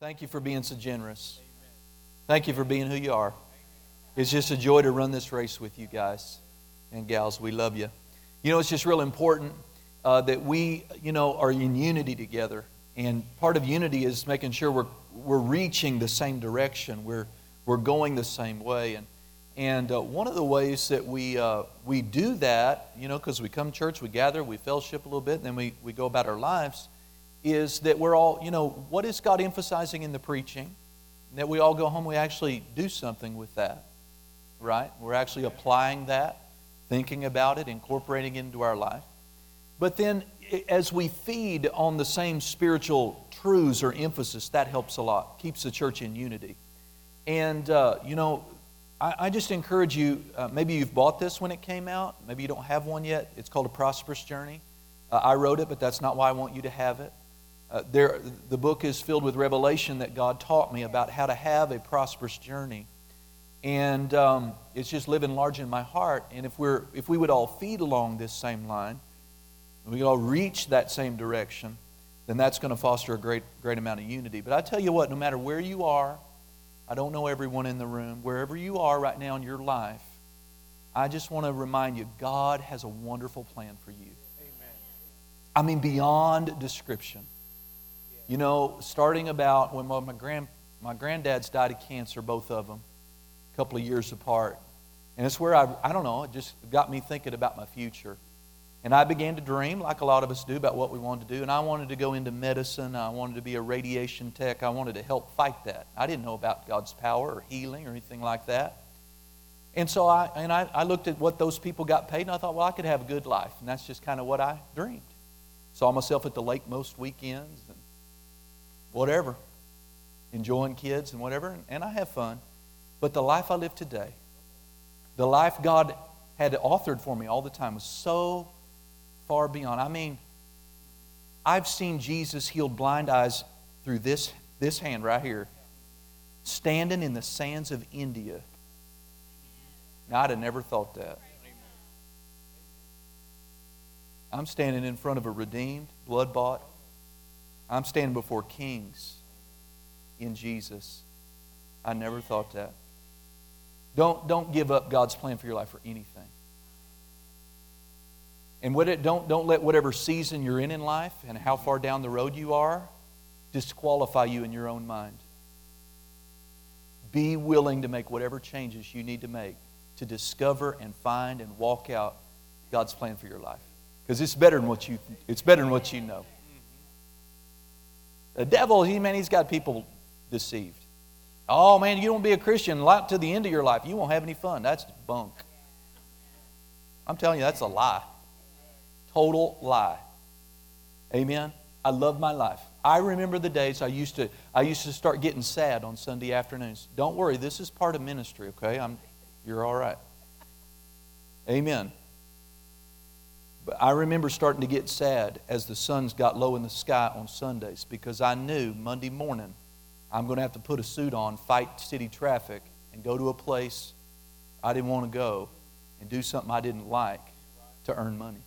Thank you for being so generous. Thank you for being who you are. It's just a joy to run this race with you guys and gals. We love you. You know, it's just real important uh, that we, you know, are in unity together. And part of unity is making sure we're, we're reaching the same direction. We're, we're going the same way. And, and uh, one of the ways that we, uh, we do that, you know, because we come church, we gather, we fellowship a little bit, and then we, we go about our lives, is that we're all, you know, what is God emphasizing in the preaching? That we all go home, we actually do something with that, right? We're actually applying that, thinking about it, incorporating it into our life. But then as we feed on the same spiritual truths or emphasis, that helps a lot, keeps the church in unity. And, uh, you know, I, I, just encourage you uh, maybe you've bought this when it came out, maybe you don't have one yet. It's called A Prosperous Journey. Uh, I wrote it, but that's not why I want you to have it. Uh, there, the book is filled with revelation that God taught me about how to have a prosperous journey. And um, it's just living large in my heart. And if, we're, if we would all feed along this same line, we could all reach that same direction, then that's going to foster a great, great amount of unity. But I tell you what, no matter where you are, I don't know everyone in the room, wherever you are right now in your life, I just want to remind you God has a wonderful plan for you. Amen. I mean, beyond description. You know, starting about when my, grand, my granddads died of cancer, both of them, a couple of years apart. And it's where I, I don't know, it just got me thinking about my future. And I began to dream, like a lot of us do, about what we wanted to do. And I wanted to go into medicine. I wanted to be a radiation tech. I wanted to help fight that. I didn't know about God's power or healing or anything like that. And so I, and I, I looked at what those people got paid, and I thought, well, I could have a good life. And that's just kind of what I dreamed. Saw myself at the lake most weekends whatever, enjoying kids and whatever, and I have fun. But the life I live today, the life God had authored for me all the time was so far beyond. I mean, I've seen Jesus heal blind eyes through this, this hand right here, standing in the sands of India. Now, I'd have never thought that. I'm standing in front of a redeemed, blood bought, I'm standing before kings in Jesus. I never thought that. Don't, don't give up God's plan for your life for anything. And what it, don't, don't let whatever season you're in in life and how far down the road you are disqualify you in your own mind. Be willing to make whatever changes you need to make to discover and find and walk out God's plan for your life. Because it's better than what you it's better than what you know. The devil, he man, he's got people deceived. Oh man, you don't be a Christian to the end of your life. You won't have any fun. That's bunk. I'm telling you, that's a lie. Total lie. Amen. I love my life. I remember the days I used to I used to start getting sad on Sunday afternoons. Don't worry, this is part of ministry, okay? I'm you're all right. Amen. But I remember starting to get sad as the suns got low in the sky on Sundays because I knew Monday morning I'm going to have to put a suit on, fight city traffic, and go to a place I didn't want to go and do something I didn't like to earn money.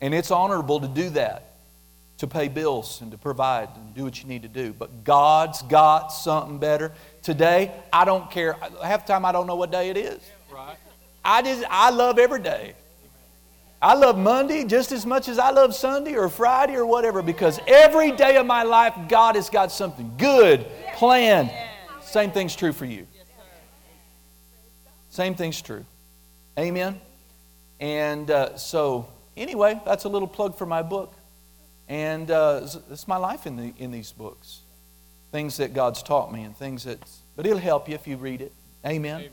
And it's honorable to do that, to pay bills and to provide and do what you need to do. But God's got something better. Today, I don't care. Half the time, I don't know what day it is. I just I love every day. I love Monday just as much as I love Sunday or Friday or whatever because every day of my life God has got something good planned. Same thing's true for you. Same thing's true. Amen. And uh, so, anyway, that's a little plug for my book. And uh, it's my life in, the, in these books. Things that God's taught me and things that, but it'll help you if you read it. Amen. Amen.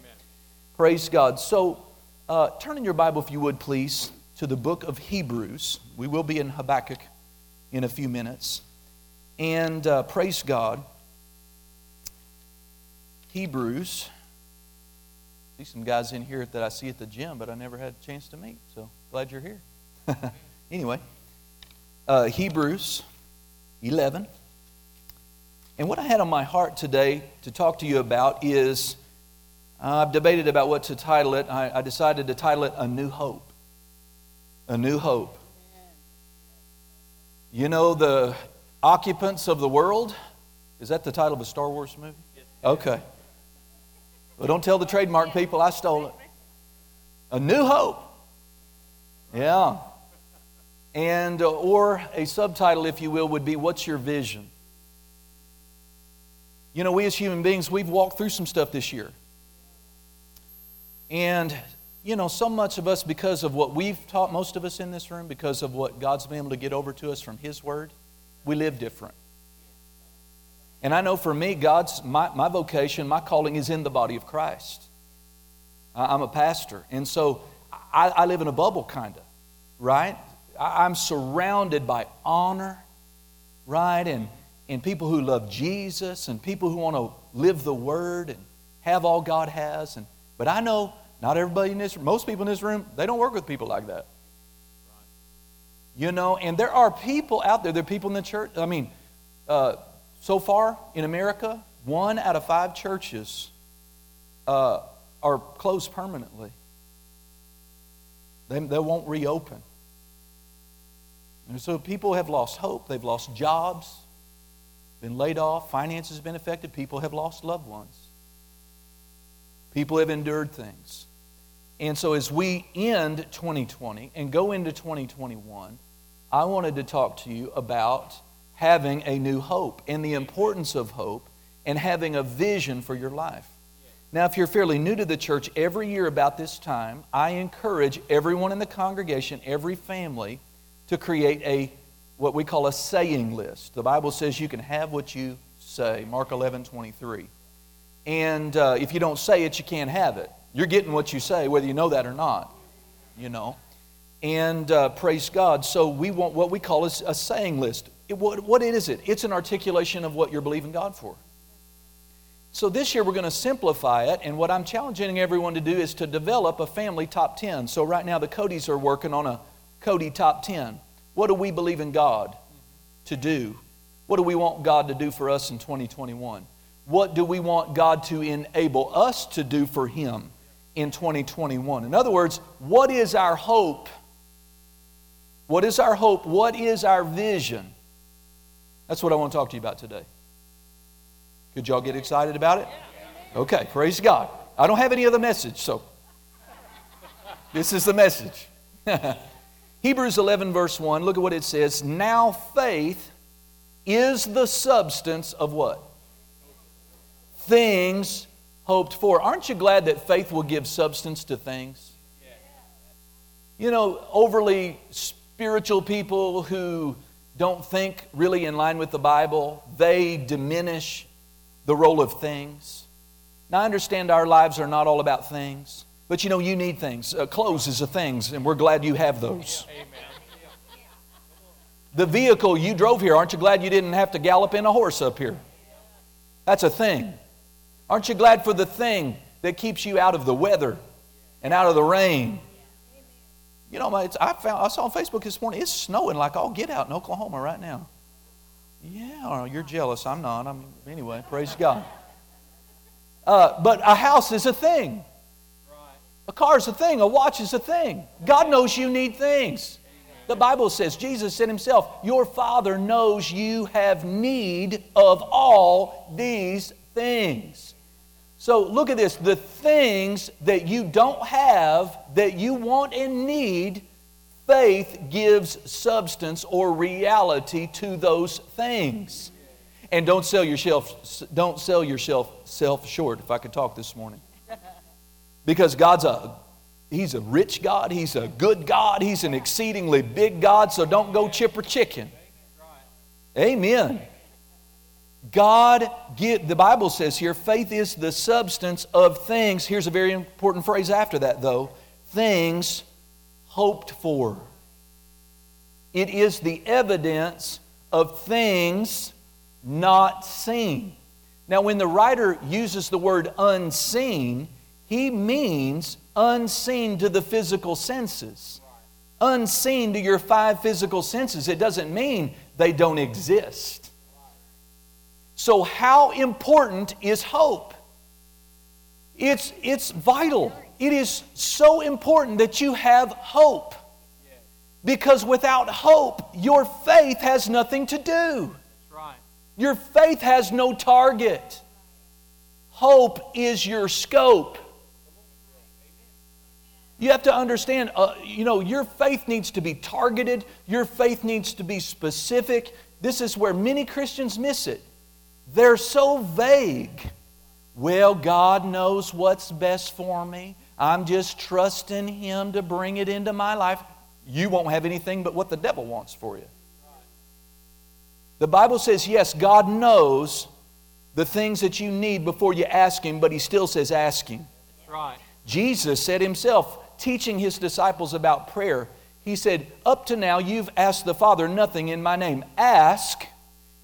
Praise God. So, uh, turn in your Bible, if you would, please, to the book of Hebrews. We will be in Habakkuk in a few minutes. And uh, praise God. Hebrews. See some guys in here that I see at the gym, but I never had a chance to meet. So glad you're here. anyway, uh, Hebrews 11. And what I had on my heart today to talk to you about is I've debated about what to title it. I, I decided to title it A New Hope. A New Hope. You know, the, Occupants of the World. Is that the title of a Star Wars movie? Okay. Well, don't tell the trademark people I stole it. A New Hope. Yeah. And, uh, or a subtitle, if you will, would be What's Your Vision? You know, we as human beings, we've walked through some stuff this year. And, you know, so much of us, because of what we've taught, most of us in this room, because of what God's been able to get over to us from His Word, we live different. And I know for me, God's, my, my vocation, my calling is in the body of Christ. I, am a pastor. And so I, I live in a bubble, kind of, right? I, I'm surrounded by honor, right? And, and people who love Jesus and people who want to live the Word and have all God has. And, but I know not everybody in this room most people in this room, they don't work with people like that. You know, and there are people out there, there are people in the church. I mean, uh, so far in America, one out of five churches uh, are closed permanently. They, they won't reopen. And so people have lost hope, they've lost jobs, been laid off, finances have been affected, people have lost loved ones. People have endured things. And so as we end 2020 and go into 2021, I wanted to talk to you about having a new hope and the importance of hope and having a vision for your life. Now, if you're fairly new to the church, every year about this time, I encourage everyone in the congregation, every family, to create a what we call a saying list. The Bible says you can have what you say, Mark 11 23. And uh, if you don't say it, you can't have it. You're getting what you say, whether you know that or not, you know. And uh, praise God. So we want what we call a, a saying list. It, what, what is it? It's an articulation of what you're believing God for. So this year we're going to simplify it, and what I'm challenging everyone to do is to develop a family top 10. So right now the Codys are working on a Cody top 10. What do we believe in God to do? What do we want God to do for us in 2021? What do we want God to enable us to do for Him in 2021? In other words, what is our hope? What is our hope? What is our vision? That's what I want to talk to you about today. Could y'all get excited about it? Okay, praise God. I don't have any other message, so this is the message. Hebrews 11, verse 1, look at what it says. Now faith is the substance of what? Things hoped for. Aren't you glad that faith will give substance to things? You know, overly spiritual people who don't think really in line with the Bible, they diminish the role of things. Now, I understand our lives are not all about things. But you know, you need things. Uh, clothes is a thing, and we're glad you have those. The vehicle you drove here, aren't you glad you didn't have to gallop in a horse up here? That's a thing. Aren't you glad for the thing that keeps you out of the weather and out of the rain? You know, I, found, I saw on Facebook this morning, it's snowing like I'll get out in Oklahoma right now. Yeah, you're jealous. I'm not. I'm, anyway, praise God. Uh, but a house is a thing. A car is a thing, a watch is a thing. God knows you need things. The Bible says, Jesus said himself, Your Father knows you have need of all these things. So look at this the things that you don't have, that you want and need, faith gives substance or reality to those things. And don't sell yourself, don't sell yourself self short, if I could talk this morning. Because God's a He's a rich God, He's a good God, He's an exceedingly big God, so don't go chipper chicken. Amen. God get the Bible says here, faith is the substance of things. Here's a very important phrase after that though. Things hoped for. It is the evidence of things not seen. Now, when the writer uses the word unseen, he means unseen to the physical senses. Unseen to your five physical senses. It doesn't mean they don't exist. So, how important is hope? It's, it's vital. It is so important that you have hope. Because without hope, your faith has nothing to do. Your faith has no target. Hope is your scope. You have to understand, uh, you know, your faith needs to be targeted, your faith needs to be specific. This is where many Christians miss it. They're so vague. Well, God knows what's best for me. I'm just trusting Him to bring it into my life. You won't have anything but what the devil wants for you. The Bible says, yes, God knows the things that you need before you ask Him, but He still says, ask Him. Right. Jesus said Himself, teaching His disciples about prayer, He said, Up to now you've asked the Father nothing in my name. Ask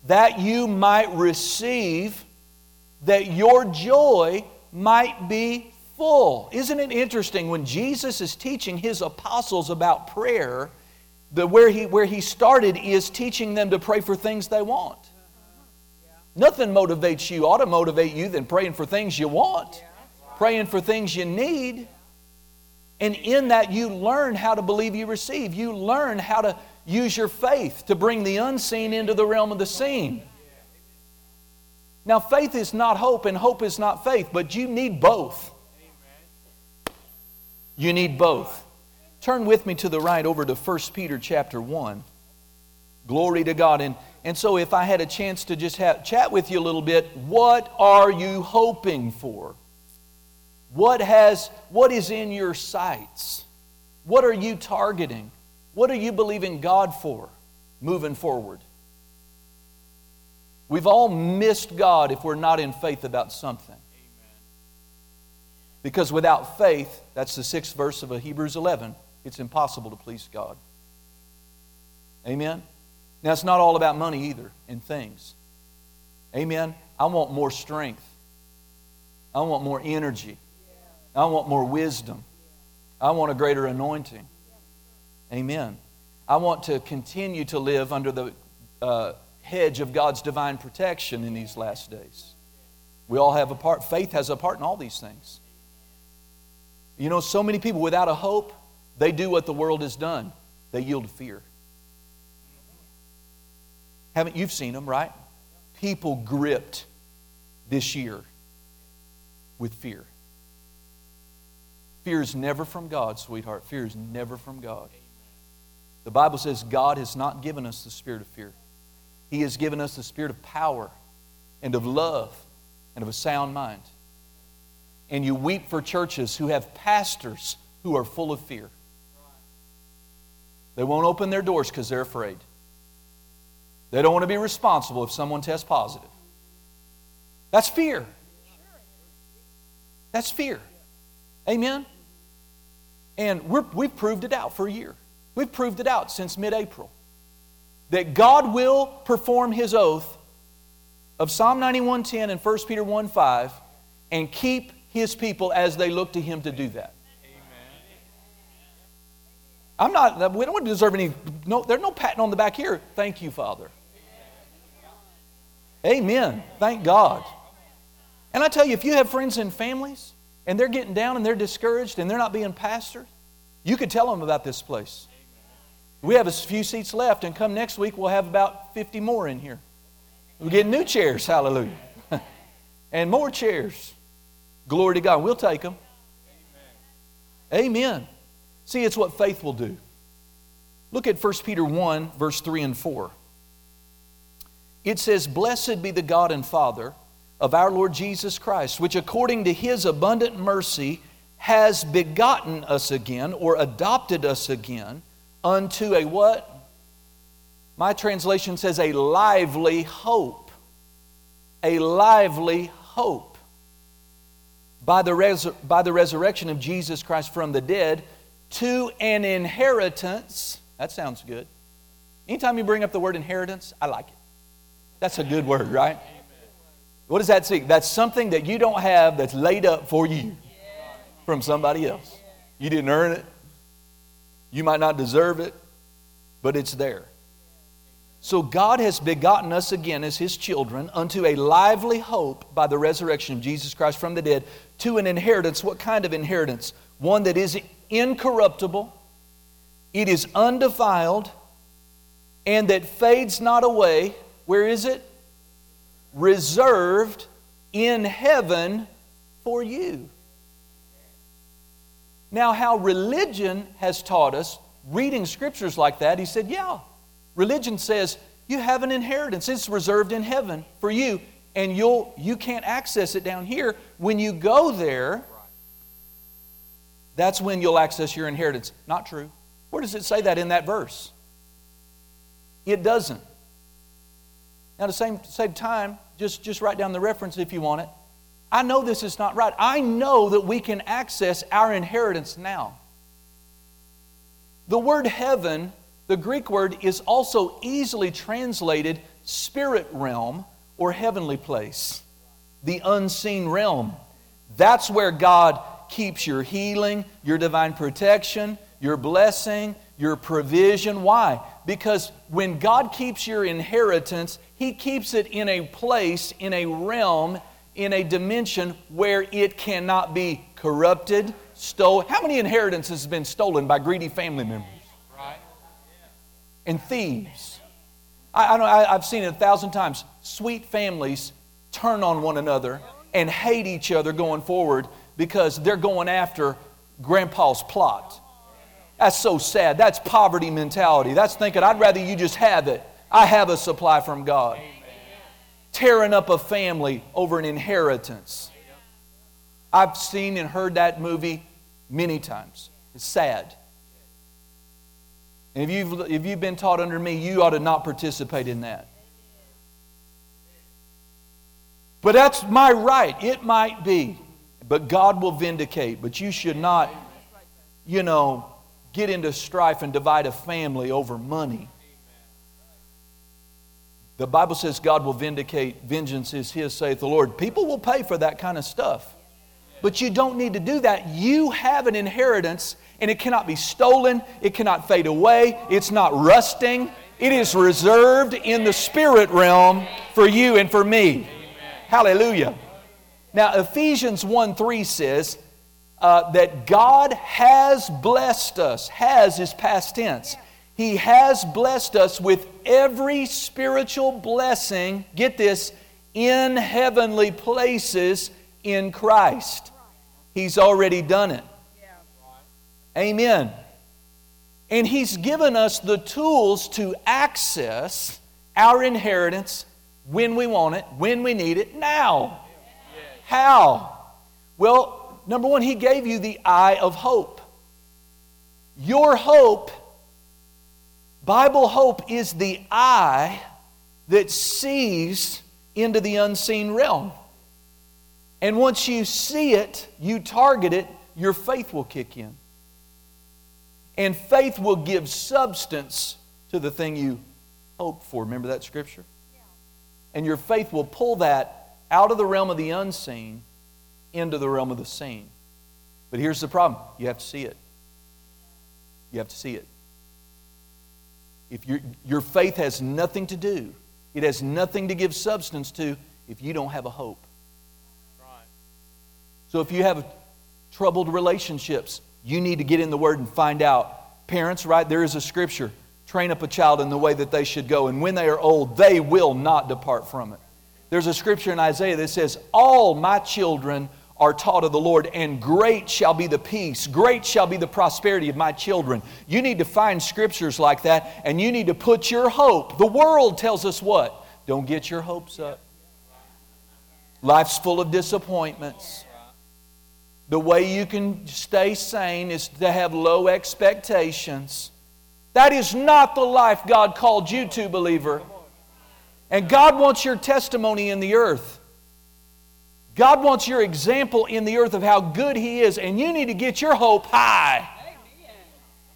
that you might receive, that your joy might be full. Isn't it interesting when Jesus is teaching his apostles about prayer, the, where, he, where he started is teaching them to pray for things they want. Nothing motivates you, ought to motivate you than praying for things you want, praying for things you need. And in that, you learn how to believe you receive. You learn how to use your faith to bring the unseen into the realm of the seen. Now, faith is not hope, and hope is not faith, but you need both. You need both. Turn with me to the right over to 1 Peter chapter 1. Glory to God. And, and so, if I had a chance to just have, chat with you a little bit, what are you hoping for? What, has, what is in your sights? What are you targeting? What are you believing God for moving forward? We've all missed God if we're not in faith about something. Because without faith, that's the sixth verse of Hebrews 11, it's impossible to please God. Amen? Now, it's not all about money either and things. Amen? I want more strength. I want more energy. I want more wisdom. I want a greater anointing. Amen. I want to continue to live under the uh, hedge of God's divine protection in these last days. We all have a part, faith has a part in all these things. You know, so many people without a hope, they do what the world has done. They yield to fear. Haven't you've seen them, right? People gripped this year with fear. Fear is never from God, sweetheart. Fear is never from God. The Bible says God has not given us the spirit of fear. He has given us the spirit of power and of love and of a sound mind and you weep for churches who have pastors who are full of fear. They won't open their doors because they're afraid. They don't want to be responsible if someone tests positive. That's fear. That's fear. Amen? And we have proved it out for a year. We've proved it out since mid April that God will perform His oath of Psalm 91:10 and 1 Peter 1:5 and keep his people as they look to him to do that. I'm not, we don't deserve any, no, there's no patting on the back here. Thank you, Father. Amen. Thank God. And I tell you, if you have friends and families and they're getting down and they're discouraged and they're not being pastored, you could tell them about this place. We have a few seats left, and come next week, we'll have about 50 more in here. We're getting new chairs, hallelujah. and more chairs. Glory to God. We'll take them. Amen. Amen. See, it's what faith will do. Look at 1 Peter 1, verse 3 and 4. It says, Blessed be the God and Father of our Lord Jesus Christ, which according to his abundant mercy has begotten us again or adopted us again unto a what? My translation says a lively hope. A lively hope by the, res- by the resurrection of Jesus Christ from the dead to an inheritance. That sounds good. Anytime you bring up the word inheritance, I like it. That's a good word, right? What does that say? That's something that you don't have that's laid up for you from somebody else. You didn't earn it. You might not deserve it, but it's there. So God has begotten us again as His children unto a lively hope by the resurrection of Jesus Christ from the dead to an inheritance. What kind of inheritance? One that is incorruptible, it is undefiled, and that fades not away. Where is it? reserved in heaven for you. Now, how religion has taught us, reading scriptures like that, he said, Yeah, religion says you have an inheritance. It's reserved in heaven for you, and you'll, you can't access it down here. When you go there, that's when you'll access your inheritance. Not true. Where does it say that in that verse? It doesn't. Now, the same, same time, just, just write down the reference if you want it. I know this is not right. I know that we can access our inheritance now. The word heaven, the Greek word, is also easily translated spirit realm or heavenly place, the unseen realm. That's where God keeps your healing, your divine protection, your blessing, your provision. Why? Because when God keeps your inheritance, He keeps it in a place, in a realm, in a dimension where it cannot be corrupted, stolen. How many inheritances have been stolen by greedy family members? And thieves. I, I know, I, I've seen it a thousand times. Sweet families turn on one another and hate each other going forward because they're going after grandpa's plot. That's so sad. That's poverty mentality. That's thinking, I'd rather you just have it. I have a supply from God tearing up a family over an inheritance. I've seen and heard that movie many times. It's sad. And if you've, if you've been taught under me, you ought to not participate in that. But that's my right. It might be. But God will vindicate. But you should not, you know, get into strife and divide a family over money. The Bible says God will vindicate, vengeance is His, saith the Lord. People will pay for that kind of stuff. But you don't need to do that. You have an inheritance, and it cannot be stolen, it cannot fade away, it's not rusting. It is reserved in the spirit realm for you and for me. Hallelujah. Now, Ephesians 1 3 says uh, that God has blessed us. Has is past tense. He has blessed us with every spiritual blessing, get this, in heavenly places in Christ. He's already done it. Amen. And He's given us the tools to access our inheritance when we want it, when we need it, now. How? Well, number one, He gave you the eye of hope. Your hope Bible hope is the eye that sees into the unseen realm. And once you see it, you target it, your faith will kick in. And faith will give substance to the thing you hope for. Remember that scripture? Yeah. And your faith will pull that out of the realm of the unseen into the realm of the seen. But here's the problem you have to see it. You have to see it. If your, your faith has nothing to do, it has nothing to give substance to if you don't have a hope. Right. So if you have troubled relationships, you need to get in the Word and find out. Parents, right, there is a scripture train up a child in the way that they should go, and when they are old, they will not depart from it. There's a scripture in Isaiah that says, All my children are taught of the Lord, and great shall be the peace, great shall be the prosperity of my children. You need to find scriptures like that, and you need to put your hope. The world tells us what? Don't get your hopes up. Life's full of disappointments. The way you can stay sane is to have low expectations. That is not the life God called you to, believer. And God wants your testimony in the earth. God wants your example in the earth of how good He is, and you need to get your hope high.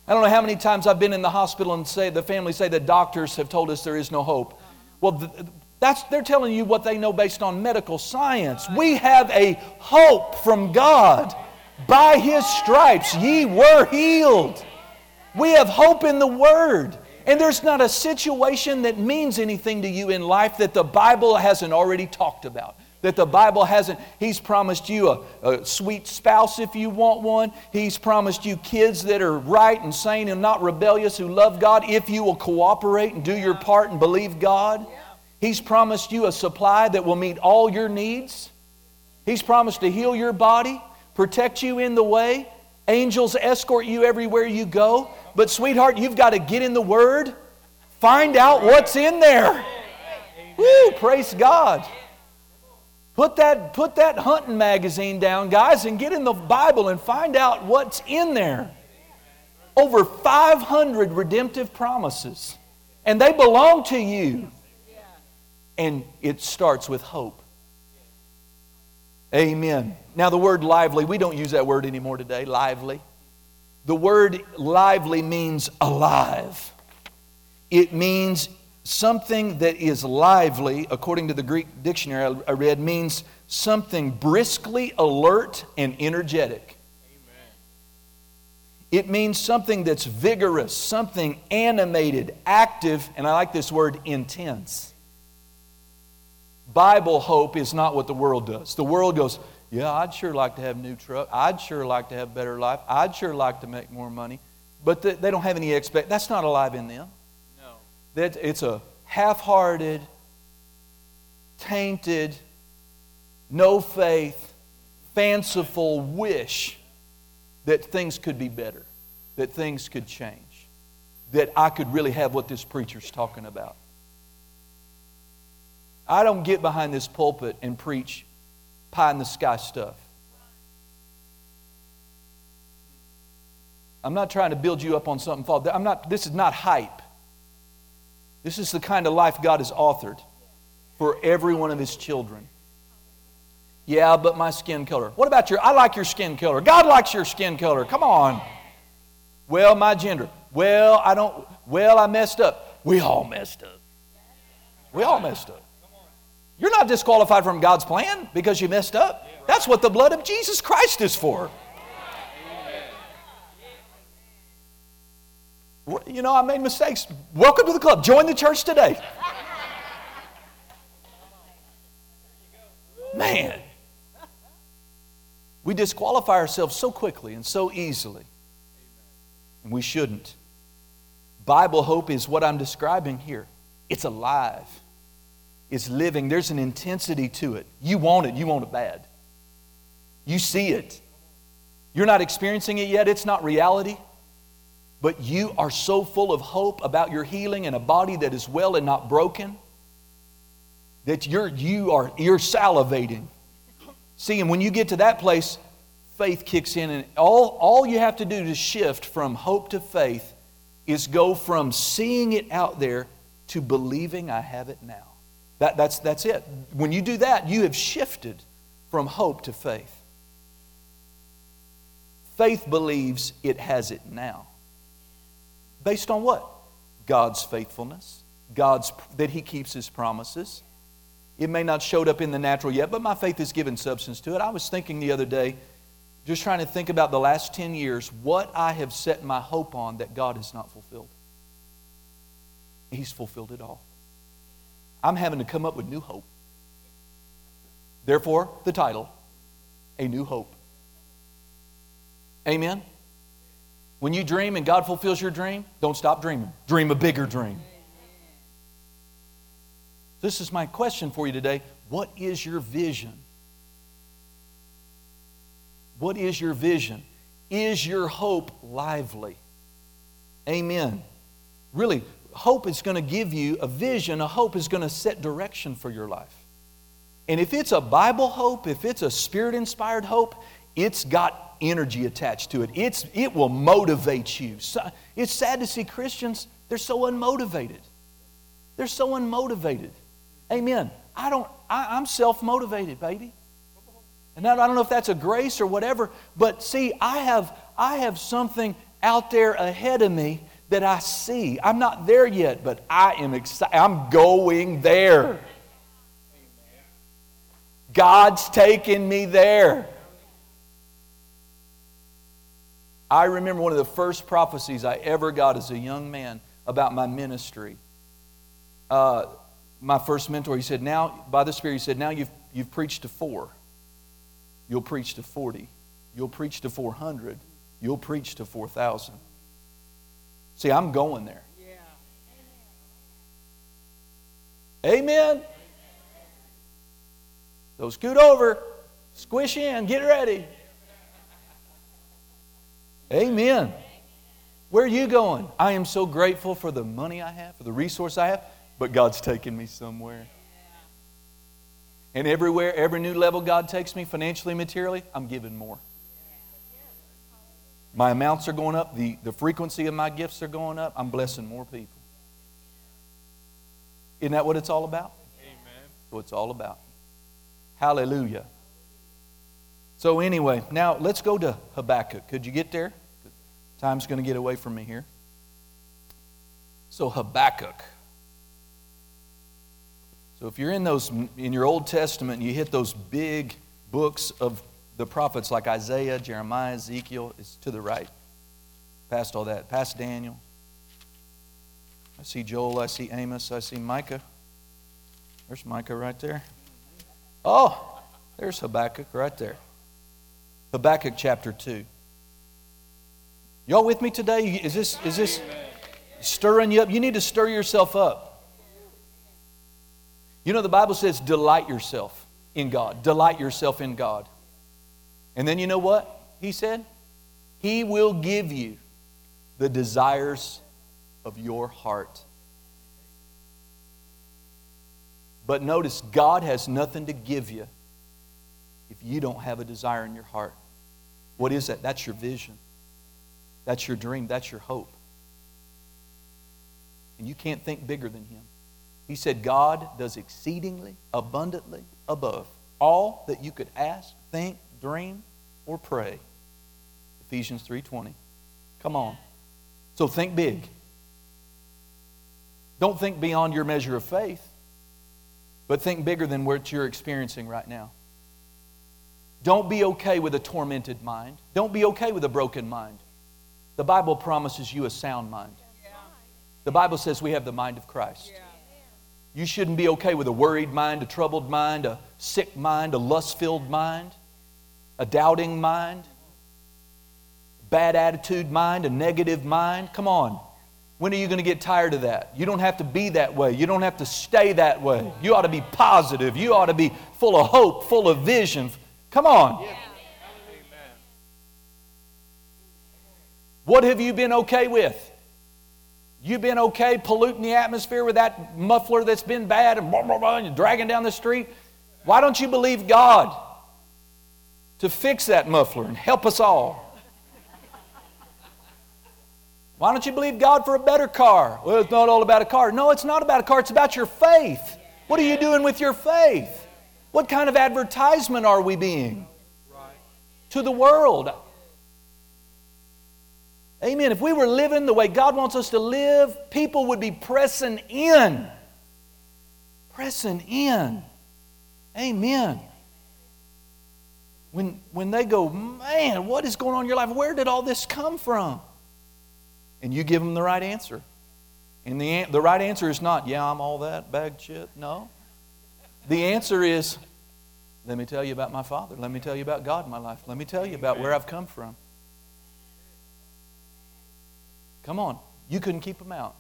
I don't know how many times I've been in the hospital and say the family say the doctors have told us there is no hope. Well, that's they're telling you what they know based on medical science. We have a hope from God. By His stripes ye were healed. We have hope in the Word. And there's not a situation that means anything to you in life that the Bible hasn't already talked about that the Bible hasn't. He's promised you a, a, sweet spouse if you want one. He's promised you kids that are right and sane and not rebellious who love God if you will cooperate and do your part and believe God. He's promised you a supply that will meet all your needs. He's promised to heal your body, protect you in the way. Angels escort you everywhere you go. But, sweetheart, you've got to get in the Word, find out what's in there. Woo, praise God. Put that, put that hunting magazine down, guys, and get in the Bible and find out what's in there. Over 500 redemptive promises, and they belong to you. And it starts with hope. Amen. Now, the word lively, we don't use that word anymore today, lively. The word lively means alive. It means something that is lively, according to the Greek dictionary I read, means something briskly alert and energetic. Amen. It means something that's vigorous, something animated, active, and I like this word, intense. Bible hope is not what the world does. The world goes, yeah, I'd sure like to have a new truck. I'd sure like to have better life. I'd sure like to make more money. But they don't have any expect. That's not alive in them. That it's a half-hearted, tainted, no faith, fanciful wish that things could be better, that things could change, that I could really have what this preacher's talking about. I don't get behind this pulpit and preach pie in the sky stuff. I'm not trying to build you up on something false. I'm not, this is not hype. This is the kind of life God has authored for every one of His children. Yeah, but my skin color. What about your? I like your skin color. God likes your skin color. Come on. Well, my gender. Well, I don't. Well, I messed up. We all messed up. We all messed up. You're not disqualified from God's plan because you messed up. That's what the blood of Jesus Christ is for. You know, I made mistakes. Welcome to the club. Join the church today. Man, we disqualify ourselves so quickly and so easily. And we shouldn't. Bible hope is what I'm describing here. It's alive, it's living. There's an intensity to it. You want it, you want it bad. You see it. You're not experiencing it yet, it's not reality but you are so full of hope about your healing and a body that is well and not broken that you're, you are, you're salivating. See, and when you get to that place, faith kicks in, and all, all you have to do to shift from hope to faith is go from seeing it out there to believing I have it now. That, that's, that's it. When you do that, you have shifted from hope to faith. Faith believes it has it now. Based on what? God's faithfulness, God's that He keeps His promises. It may not showed up in the natural yet, but my faith has given substance to it. I was thinking the other day, just trying to think about the last 10 years, what I have set my hope on that God has not fulfilled. He's fulfilled it all. I'm having to come up with new hope. Therefore, the title, A New Hope. Amen? When you dream and God fulfills your dream, don't stop dreaming. Dream a bigger dream. This is my question for you today. What is your vision? What is your vision? Is your hope lively? Amen. Really, hope is going to give you a vision. A hope is going to set direction for your life. And if it's a Bible hope, if it's a spirit inspired hope, it's got energy attached to it. It's, it will motivate you. So, it's sad to see Christians, they're so unmotivated. They're so unmotivated. Amen. I don't, I, I'm self motivated, baby. And I don't know if that's a grace or whatever, but see, I have, I have something out there ahead of me that I see. I'm not there yet, but I am excited. I'm going there. God's taking me there. I remember one of the first prophecies I ever got as a young man about my ministry. Uh, my first mentor, he said, Now, by the Spirit, he said, Now you've, you've preached to four. You'll preach to 40. You'll preach to 400. You'll preach to 4,000. See, I'm going there. Yeah. Amen. So scoot over, squish in, get ready. Amen. Where are you going? I am so grateful for the money I have, for the resource I have, but God's taking me somewhere. And everywhere, every new level God takes me financially, materially, I'm giving more. My amounts are going up, the, the frequency of my gifts are going up. I'm blessing more people. Isn't that what it's all about? Amen. So it's all about. Hallelujah. So, anyway, now let's go to Habakkuk. Could you get there? Time's going to get away from me here. So, Habakkuk. So, if you're in those in your Old Testament, you hit those big books of the prophets like Isaiah, Jeremiah, Ezekiel, it's to the right. Past all that. Past Daniel. I see Joel, I see Amos, I see Micah. There's Micah right there. Oh, there's Habakkuk right there. Habakkuk chapter 2. Y'all with me today? Is this, is this stirring you up? You need to stir yourself up. You know, the Bible says, delight yourself in God. Delight yourself in God. And then you know what? He said, He will give you the desires of your heart. But notice, God has nothing to give you if you don't have a desire in your heart. What is that? That's your vision. That's your dream. That's your hope. And you can't think bigger than Him. He said, God does exceedingly, abundantly, above all that you could ask, think, dream, or pray. Ephesians 3:20. Come on. So think big. Don't think beyond your measure of faith, but think bigger than what you're experiencing right now. Don't be okay with a tormented mind. Don't be okay with a broken mind. The Bible promises you a sound mind. The Bible says we have the mind of Christ. You shouldn't be okay with a worried mind, a troubled mind, a sick mind, a lust filled mind, a doubting mind, bad attitude mind, a negative mind. Come on. When are you going to get tired of that? You don't have to be that way. You don't have to stay that way. You ought to be positive. You ought to be full of hope, full of vision. Come on. What have you been okay with? You've been okay polluting the atmosphere with that muffler that's been bad and, blah, blah, blah, and dragging down the street? Why don't you believe God to fix that muffler and help us all? Why don't you believe God for a better car? Well, it's not all about a car. No, it's not about a car, it's about your faith. What are you doing with your faith? What kind of advertisement are we being to the world? Amen. If we were living the way God wants us to live, people would be pressing in. Pressing in. Amen. When, when they go, man, what is going on in your life? Where did all this come from? And you give them the right answer. And the, the right answer is not, yeah, I'm all that, bag shit. No. The answer is, let me tell you about my father. Let me tell you about God in my life. Let me tell you about where I've come from. Come on. You couldn't keep them out.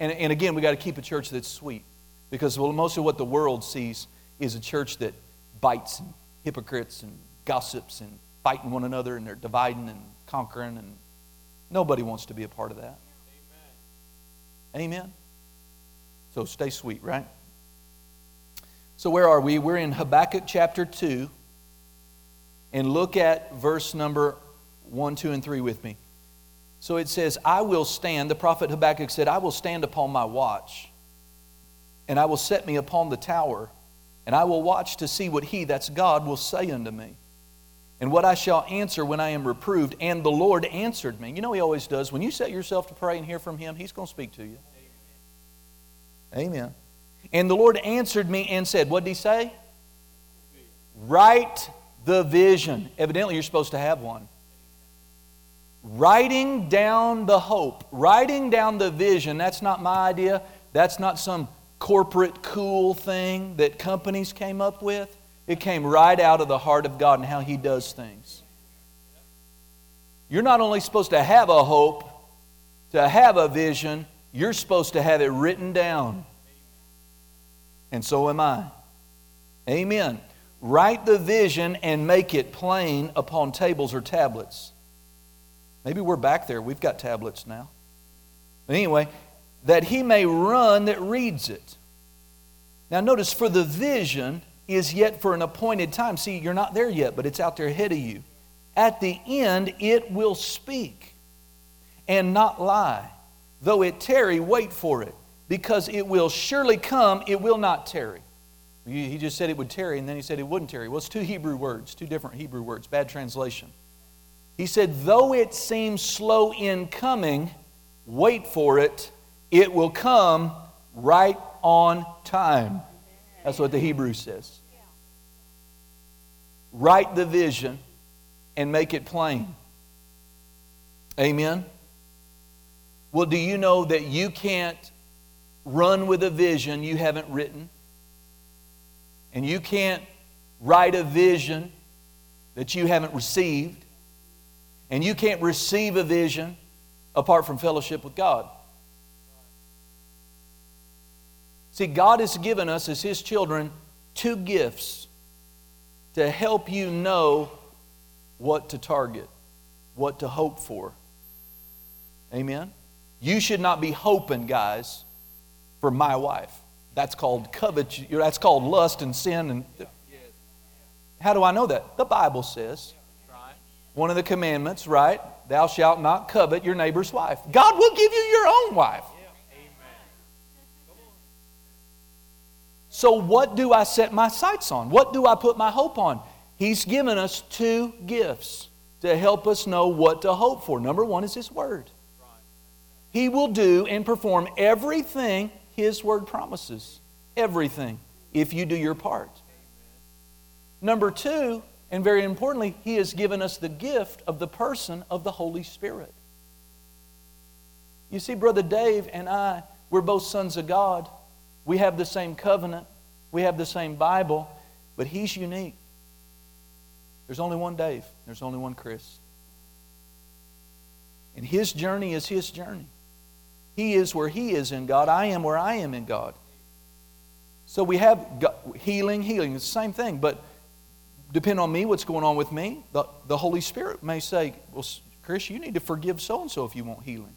And, and again, we got to keep a church that's sweet. Because well, most of what the world sees is a church that bites and hypocrites and gossips and fighting one another and they're dividing and conquering and nobody wants to be a part of that. Amen. Amen. So stay sweet, right? So where are we? We're in Habakkuk chapter 2. And look at verse number 1, 2, and 3 with me. So it says, I will stand, the prophet Habakkuk said, I will stand upon my watch, and I will set me upon the tower, and I will watch to see what he, that's God, will say unto me, and what I shall answer when I am reproved. And the Lord answered me. You know, he always does. When you set yourself to pray and hear from him, he's going to speak to you. Amen. Amen. And the Lord answered me and said, What did he say? Write the vision. Evidently, you're supposed to have one writing down the hope, writing down the vision, that's not my idea. That's not some corporate cool thing that companies came up with. It came right out of the heart of God and how He does things. You're not only supposed to have a hope, to have a vision, you're supposed to have it written down. and so am I. Amen. Write the vision and make it plain upon tables or tablets. Maybe we're back there. We've got tablets now. But anyway, that he may run that reads it. Now, notice for the vision is yet for an appointed time. See, you're not there yet, but it's out there ahead of you. At the end, it will speak and not lie. Though it tarry, wait for it, because it will surely come, it will not tarry. He just said it would tarry, and then he said it wouldn't tarry. Well, it's two Hebrew words, two different Hebrew words, bad translation. He said, Though it seems slow in coming, wait for it, it will come right on time. That's what the Hebrew says. Write the vision and make it plain. Amen. Well, do you know that you can't run with a vision you haven't written? And you can't write a vision that you haven't received? And you can't receive a vision apart from fellowship with God. See, God has given us as His children two gifts to help you know what to target, what to hope for. Amen? You should not be hoping, guys, for my wife. That's called covet. That's called lust and sin. And how do I know that? The Bible says. One of the commandments, right? Thou shalt not covet your neighbor's wife. God will give you your own wife. Amen. So, what do I set my sights on? What do I put my hope on? He's given us two gifts to help us know what to hope for. Number one is His Word. He will do and perform everything His Word promises. Everything, if you do your part. Number two, and very importantly, He has given us the gift of the person of the Holy Spirit. You see, Brother Dave and I, we're both sons of God. We have the same covenant, we have the same Bible, but He's unique. There's only one Dave, there's only one Chris. And his journey is his journey. He is where he is in God. I am where I am in God. So we have healing, healing. It's the same thing, but depending on me, what's going on with me, the, the Holy Spirit may say, Well, Chris, you need to forgive so and so if you want healing.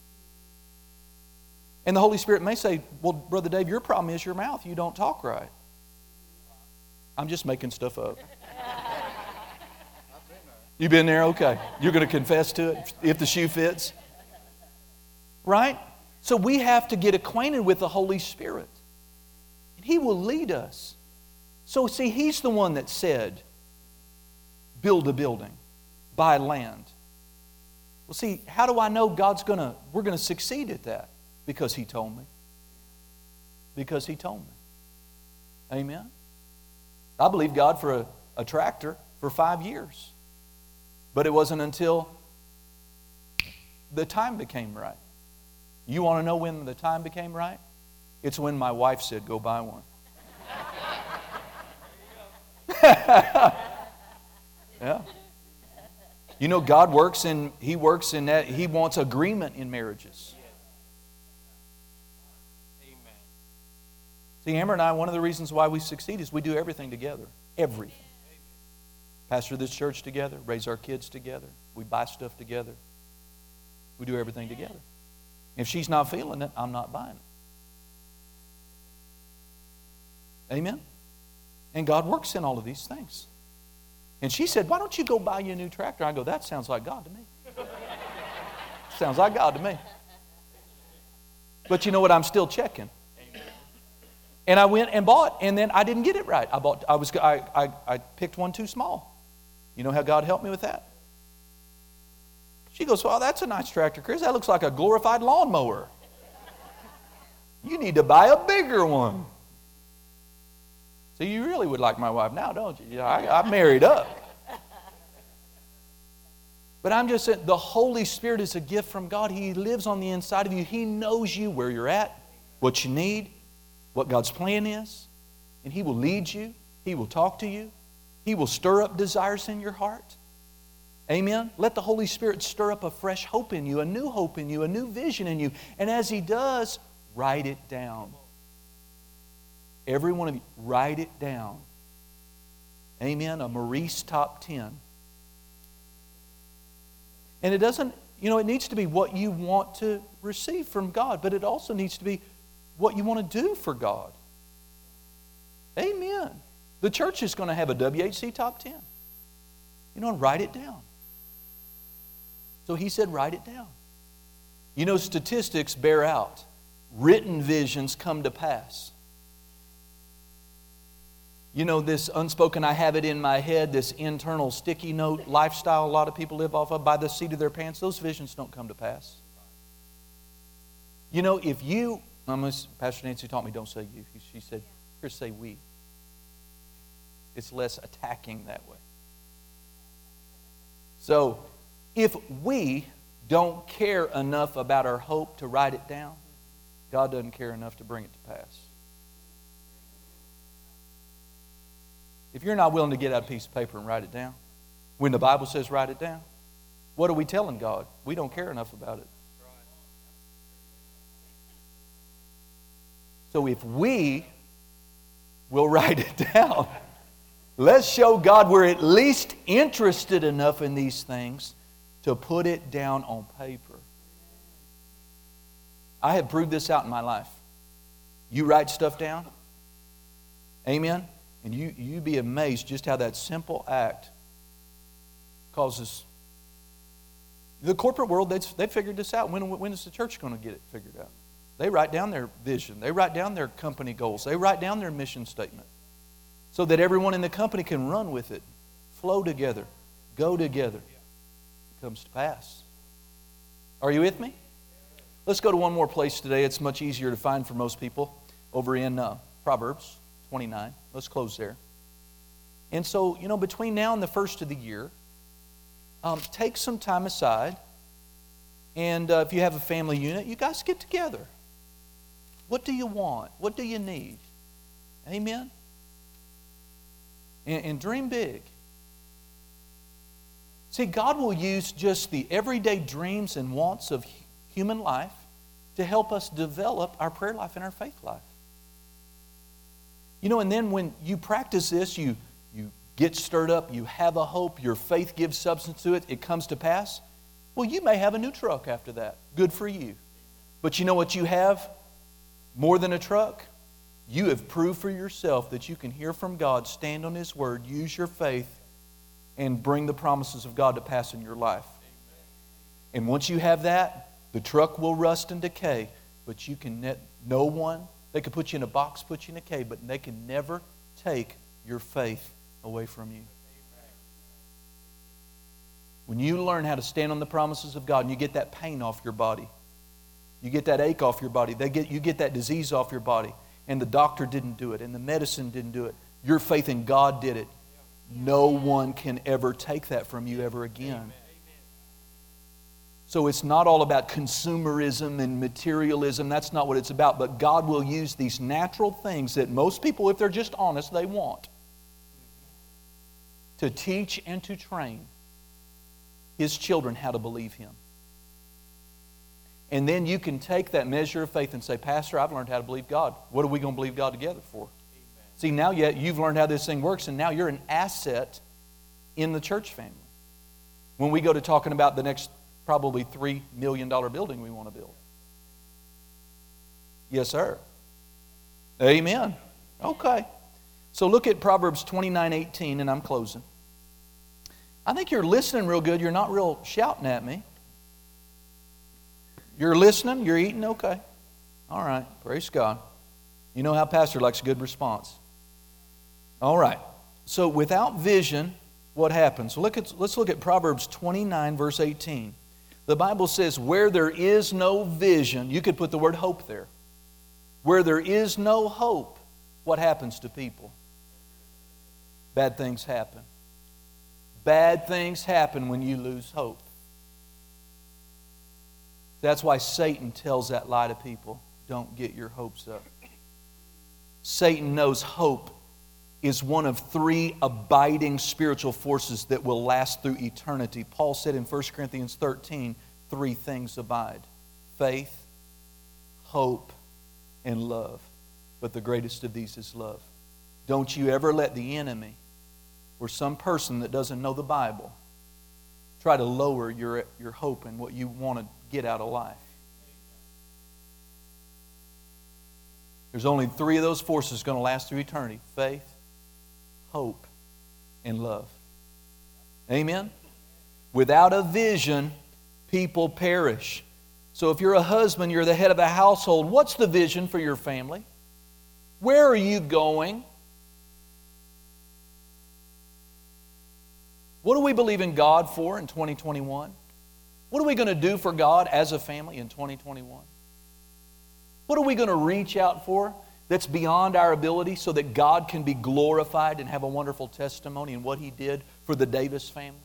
And the Holy Spirit may say, Well, Brother Dave, your problem is your mouth. You don't talk right. I'm just making stuff up. You been there? Okay. You're going to confess to it if the shoe fits? Right? So we have to get acquainted with the Holy Spirit. And He will lead us. So, see, He's the one that said, build a building, buy land. Well, see, how do I know God's going to, we're going to succeed at that? Because He told me. Because He told me. Amen? I believe God for a, a tractor for five years. But it wasn't until the time became right. You want to know when the time became right? It's when my wife said, Go buy one. yeah. You know, God works in, He works in that, He wants agreement in marriages. Amen. See, Amber and I, one of the reasons why we succeed is we do everything together. Everything. Pastor this church together, raise our kids together. We buy stuff together. We do everything together. If she's not feeling it, I'm not buying it. Amen? And God works in all of these things. And she said, Why don't you go buy you a new tractor? I go, That sounds like God to me. sounds like God to me. But you know what? I'm still checking. And I went and bought, and then I didn't get it right. I bought. I was. I, I, I picked one too small. You know how God helped me with that? She goes, Well, that's a nice tractor, Chris. That looks like a glorified lawnmower. You need to buy a bigger one. So you really would like my wife now, don't you? I, I married up. But I'm just saying, the Holy Spirit is a gift from God. He lives on the inside of you. He knows you where you're at, what you need, what God's plan is, and He will lead you. He will talk to you. He will stir up desires in your heart. Amen. Let the Holy Spirit stir up a fresh hope in you, a new hope in you, a new vision in you. And as He does, write it down. Every one of you, write it down. Amen. A Maurice top 10. And it doesn't, you know, it needs to be what you want to receive from God, but it also needs to be what you want to do for God. Amen. The church is going to have a WHC top 10. You know, write it down. So he said, write it down. You know, statistics bear out. Written visions come to pass. You know, this unspoken, I have it in my head, this internal sticky note lifestyle a lot of people live off of by the seat of their pants, those visions don't come to pass. You know, if you, Pastor Nancy taught me don't say you. She said, Chris, say we. It's less attacking that way. So, if we don't care enough about our hope to write it down, God doesn't care enough to bring it to pass. If you're not willing to get out a piece of paper and write it down, when the Bible says write it down, what are we telling God? We don't care enough about it. So if we will write it down, let's show God we're at least interested enough in these things to put it down on paper. I have proved this out in my life. You write stuff down, amen, and you, you be amazed just how that simple act causes. The corporate world, they, they figured this out. When, when is the church going to get it figured out? They write down their vision, they write down their company goals, they write down their mission statement so that everyone in the company can run with it, flow together, go together. It comes to pass. Are you with me? Let's go to one more place today. It's much easier to find for most people over in uh, Proverbs 29. Let's close there. And so, you know, between now and the first of the year, um, take some time aside. And uh, if you have a family unit, you guys get together. What do you want? What do you need? Amen? And, and dream big. See, God will use just the everyday dreams and wants of human life to help us develop our prayer life and our faith life. You know, and then when you practice this, you, you get stirred up, you have a hope, your faith gives substance to it, it comes to pass. Well, you may have a new truck after that. Good for you. But you know what you have? more than a truck, you have proved for yourself that you can hear from God, stand on His Word, use your faith, and bring the promises of God to pass in your life. And once you have that, the truck will rust and decay, but you can net, no one, they could put you in a box, put you in a cave, but they can never take your faith away from you. When you learn how to stand on the promises of God and you get that pain off your body, you get that ache off your body. They get, you get that disease off your body. And the doctor didn't do it, and the medicine didn't do it. Your faith in God did it. No one can ever take that from you ever again. So it's not all about consumerism and materialism. That's not what it's about. But God will use these natural things that most people, if they're just honest, they want to teach and to train His children how to believe Him. And then you can take that measure of faith and say, Pastor, I've learned how to believe God. What are we going to believe God together for? Amen. See, now yet you've learned how this thing works, and now you're an asset in the church family. When we go to talking about the next probably $3 million building we want to build. Yes, sir. Amen. Okay. So look at Proverbs 29 18, and I'm closing. I think you're listening real good. You're not real shouting at me. You're listening? You're eating? Okay. All right. Praise God. You know how Pastor likes a good response. All right. So without vision, what happens? Look at, let's look at Proverbs 29, verse 18. The Bible says, Where there is no vision, you could put the word hope there. Where there is no hope, what happens to people? Bad things happen. Bad things happen when you lose hope. That's why Satan tells that lie to people don't get your hopes up. Satan knows hope is one of three abiding spiritual forces that will last through eternity. Paul said in 1 Corinthians 13, three things abide faith, hope, and love. but the greatest of these is love. Don't you ever let the enemy or some person that doesn't know the Bible try to lower your, your hope and what you want to get out of life. There's only three of those forces going to last through eternity faith, hope, and love. Amen? Without a vision, people perish. So if you're a husband, you're the head of a household, what's the vision for your family? Where are you going? What do we believe in God for in 2021? What are we going to do for God as a family in 2021? What are we going to reach out for that's beyond our ability so that God can be glorified and have a wonderful testimony in what He did for the Davis family,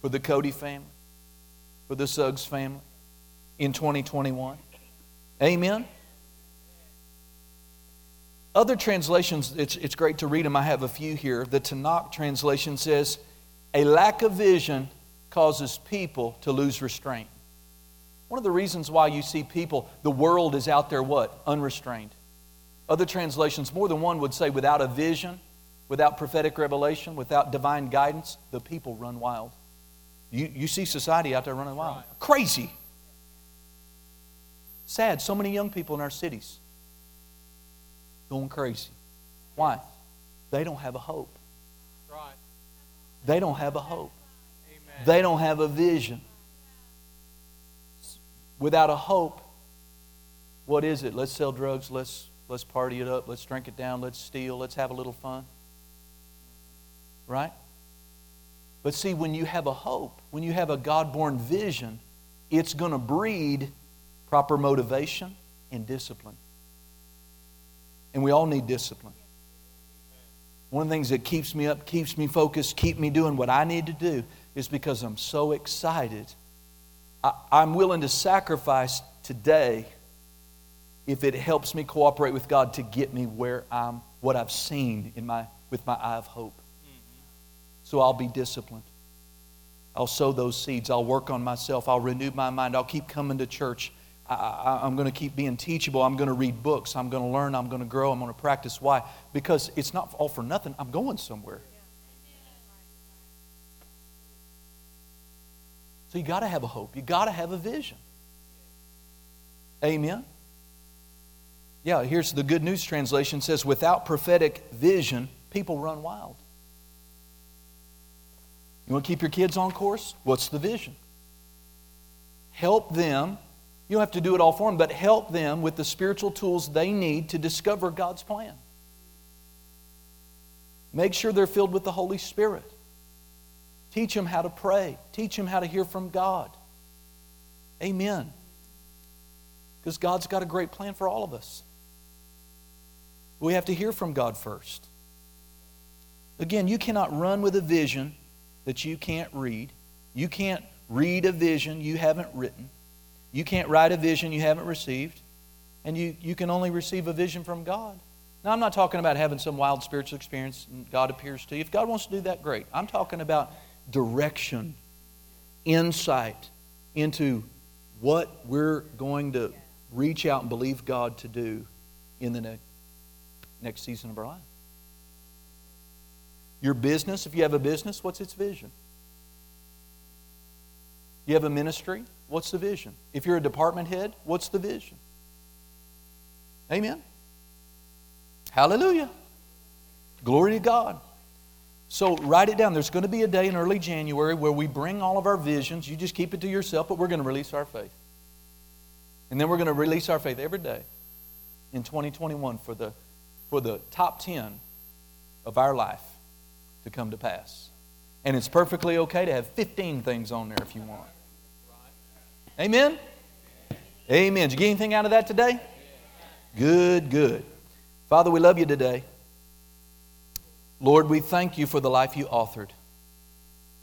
for the Cody family, for the Suggs family in 2021? Amen? Other translations, it's, it's great to read them. I have a few here. The Tanakh translation says, A lack of vision causes people to lose restraint. One of the reasons why you see people, the world is out there what? Unrestrained. Other translations, more than one would say, without a vision, without prophetic revelation, without divine guidance, the people run wild. You, you see society out there running wild. Right. Crazy. Sad. So many young people in our cities going crazy. Why? They don't have a hope. Right. They don't have a hope. Amen. They don't have a vision. Without a hope, what is it? Let's sell drugs, let's let's party it up, let's drink it down, let's steal, let's have a little fun. Right? But see, when you have a hope, when you have a God born vision, it's going to breed proper motivation and discipline. And we all need discipline. One of the things that keeps me up, keeps me focused, keep me doing what I need to do is because I'm so excited. I, I'm willing to sacrifice today if it helps me cooperate with God to get me where I'm, what I've seen in my, with my eye of hope. So I'll be disciplined. I'll sow those seeds. I'll work on myself. I'll renew my mind. I'll keep coming to church. I, am going to keep being teachable. I'm going to read books. I'm going to learn. I'm going to grow. I'm going to practice. Why? Because it's not all for nothing. I'm going somewhere. So you got to have a hope. You got to have a vision. Amen. Yeah, here's the good news translation says without prophetic vision, people run wild. You want to keep your kids on course? What's the vision? Help them you don't have to do it all for them, but help them with the spiritual tools they need to discover God's plan. Make sure they're filled with the Holy Spirit. Teach them how to pray. Teach them how to hear from God. Amen. Because God's got a great plan for all of us. We have to hear from God first. Again, you cannot run with a vision that you can't read. You can't read a vision you haven't written. You can't write a vision you haven't received, and you, you can only receive a vision from God. Now, I'm not talking about having some wild spiritual experience and God appears to you. If God wants to do that, great. I'm talking about direction, insight into what we're going to reach out and believe God to do in the next, next season of our life. Your business, if you have a business, what's its vision? You have a ministry? What's the vision? If you're a department head, what's the vision? Amen. Hallelujah. Glory to God. So write it down. There's going to be a day in early January where we bring all of our visions. You just keep it to yourself, but we're going to release our faith. And then we're going to release our faith every day in 2021 for the, for the top 10 of our life to come to pass. And it's perfectly okay to have 15 things on there if you want. Amen? Amen. Did you get anything out of that today? Good, good. Father, we love you today. Lord, we thank you for the life you authored.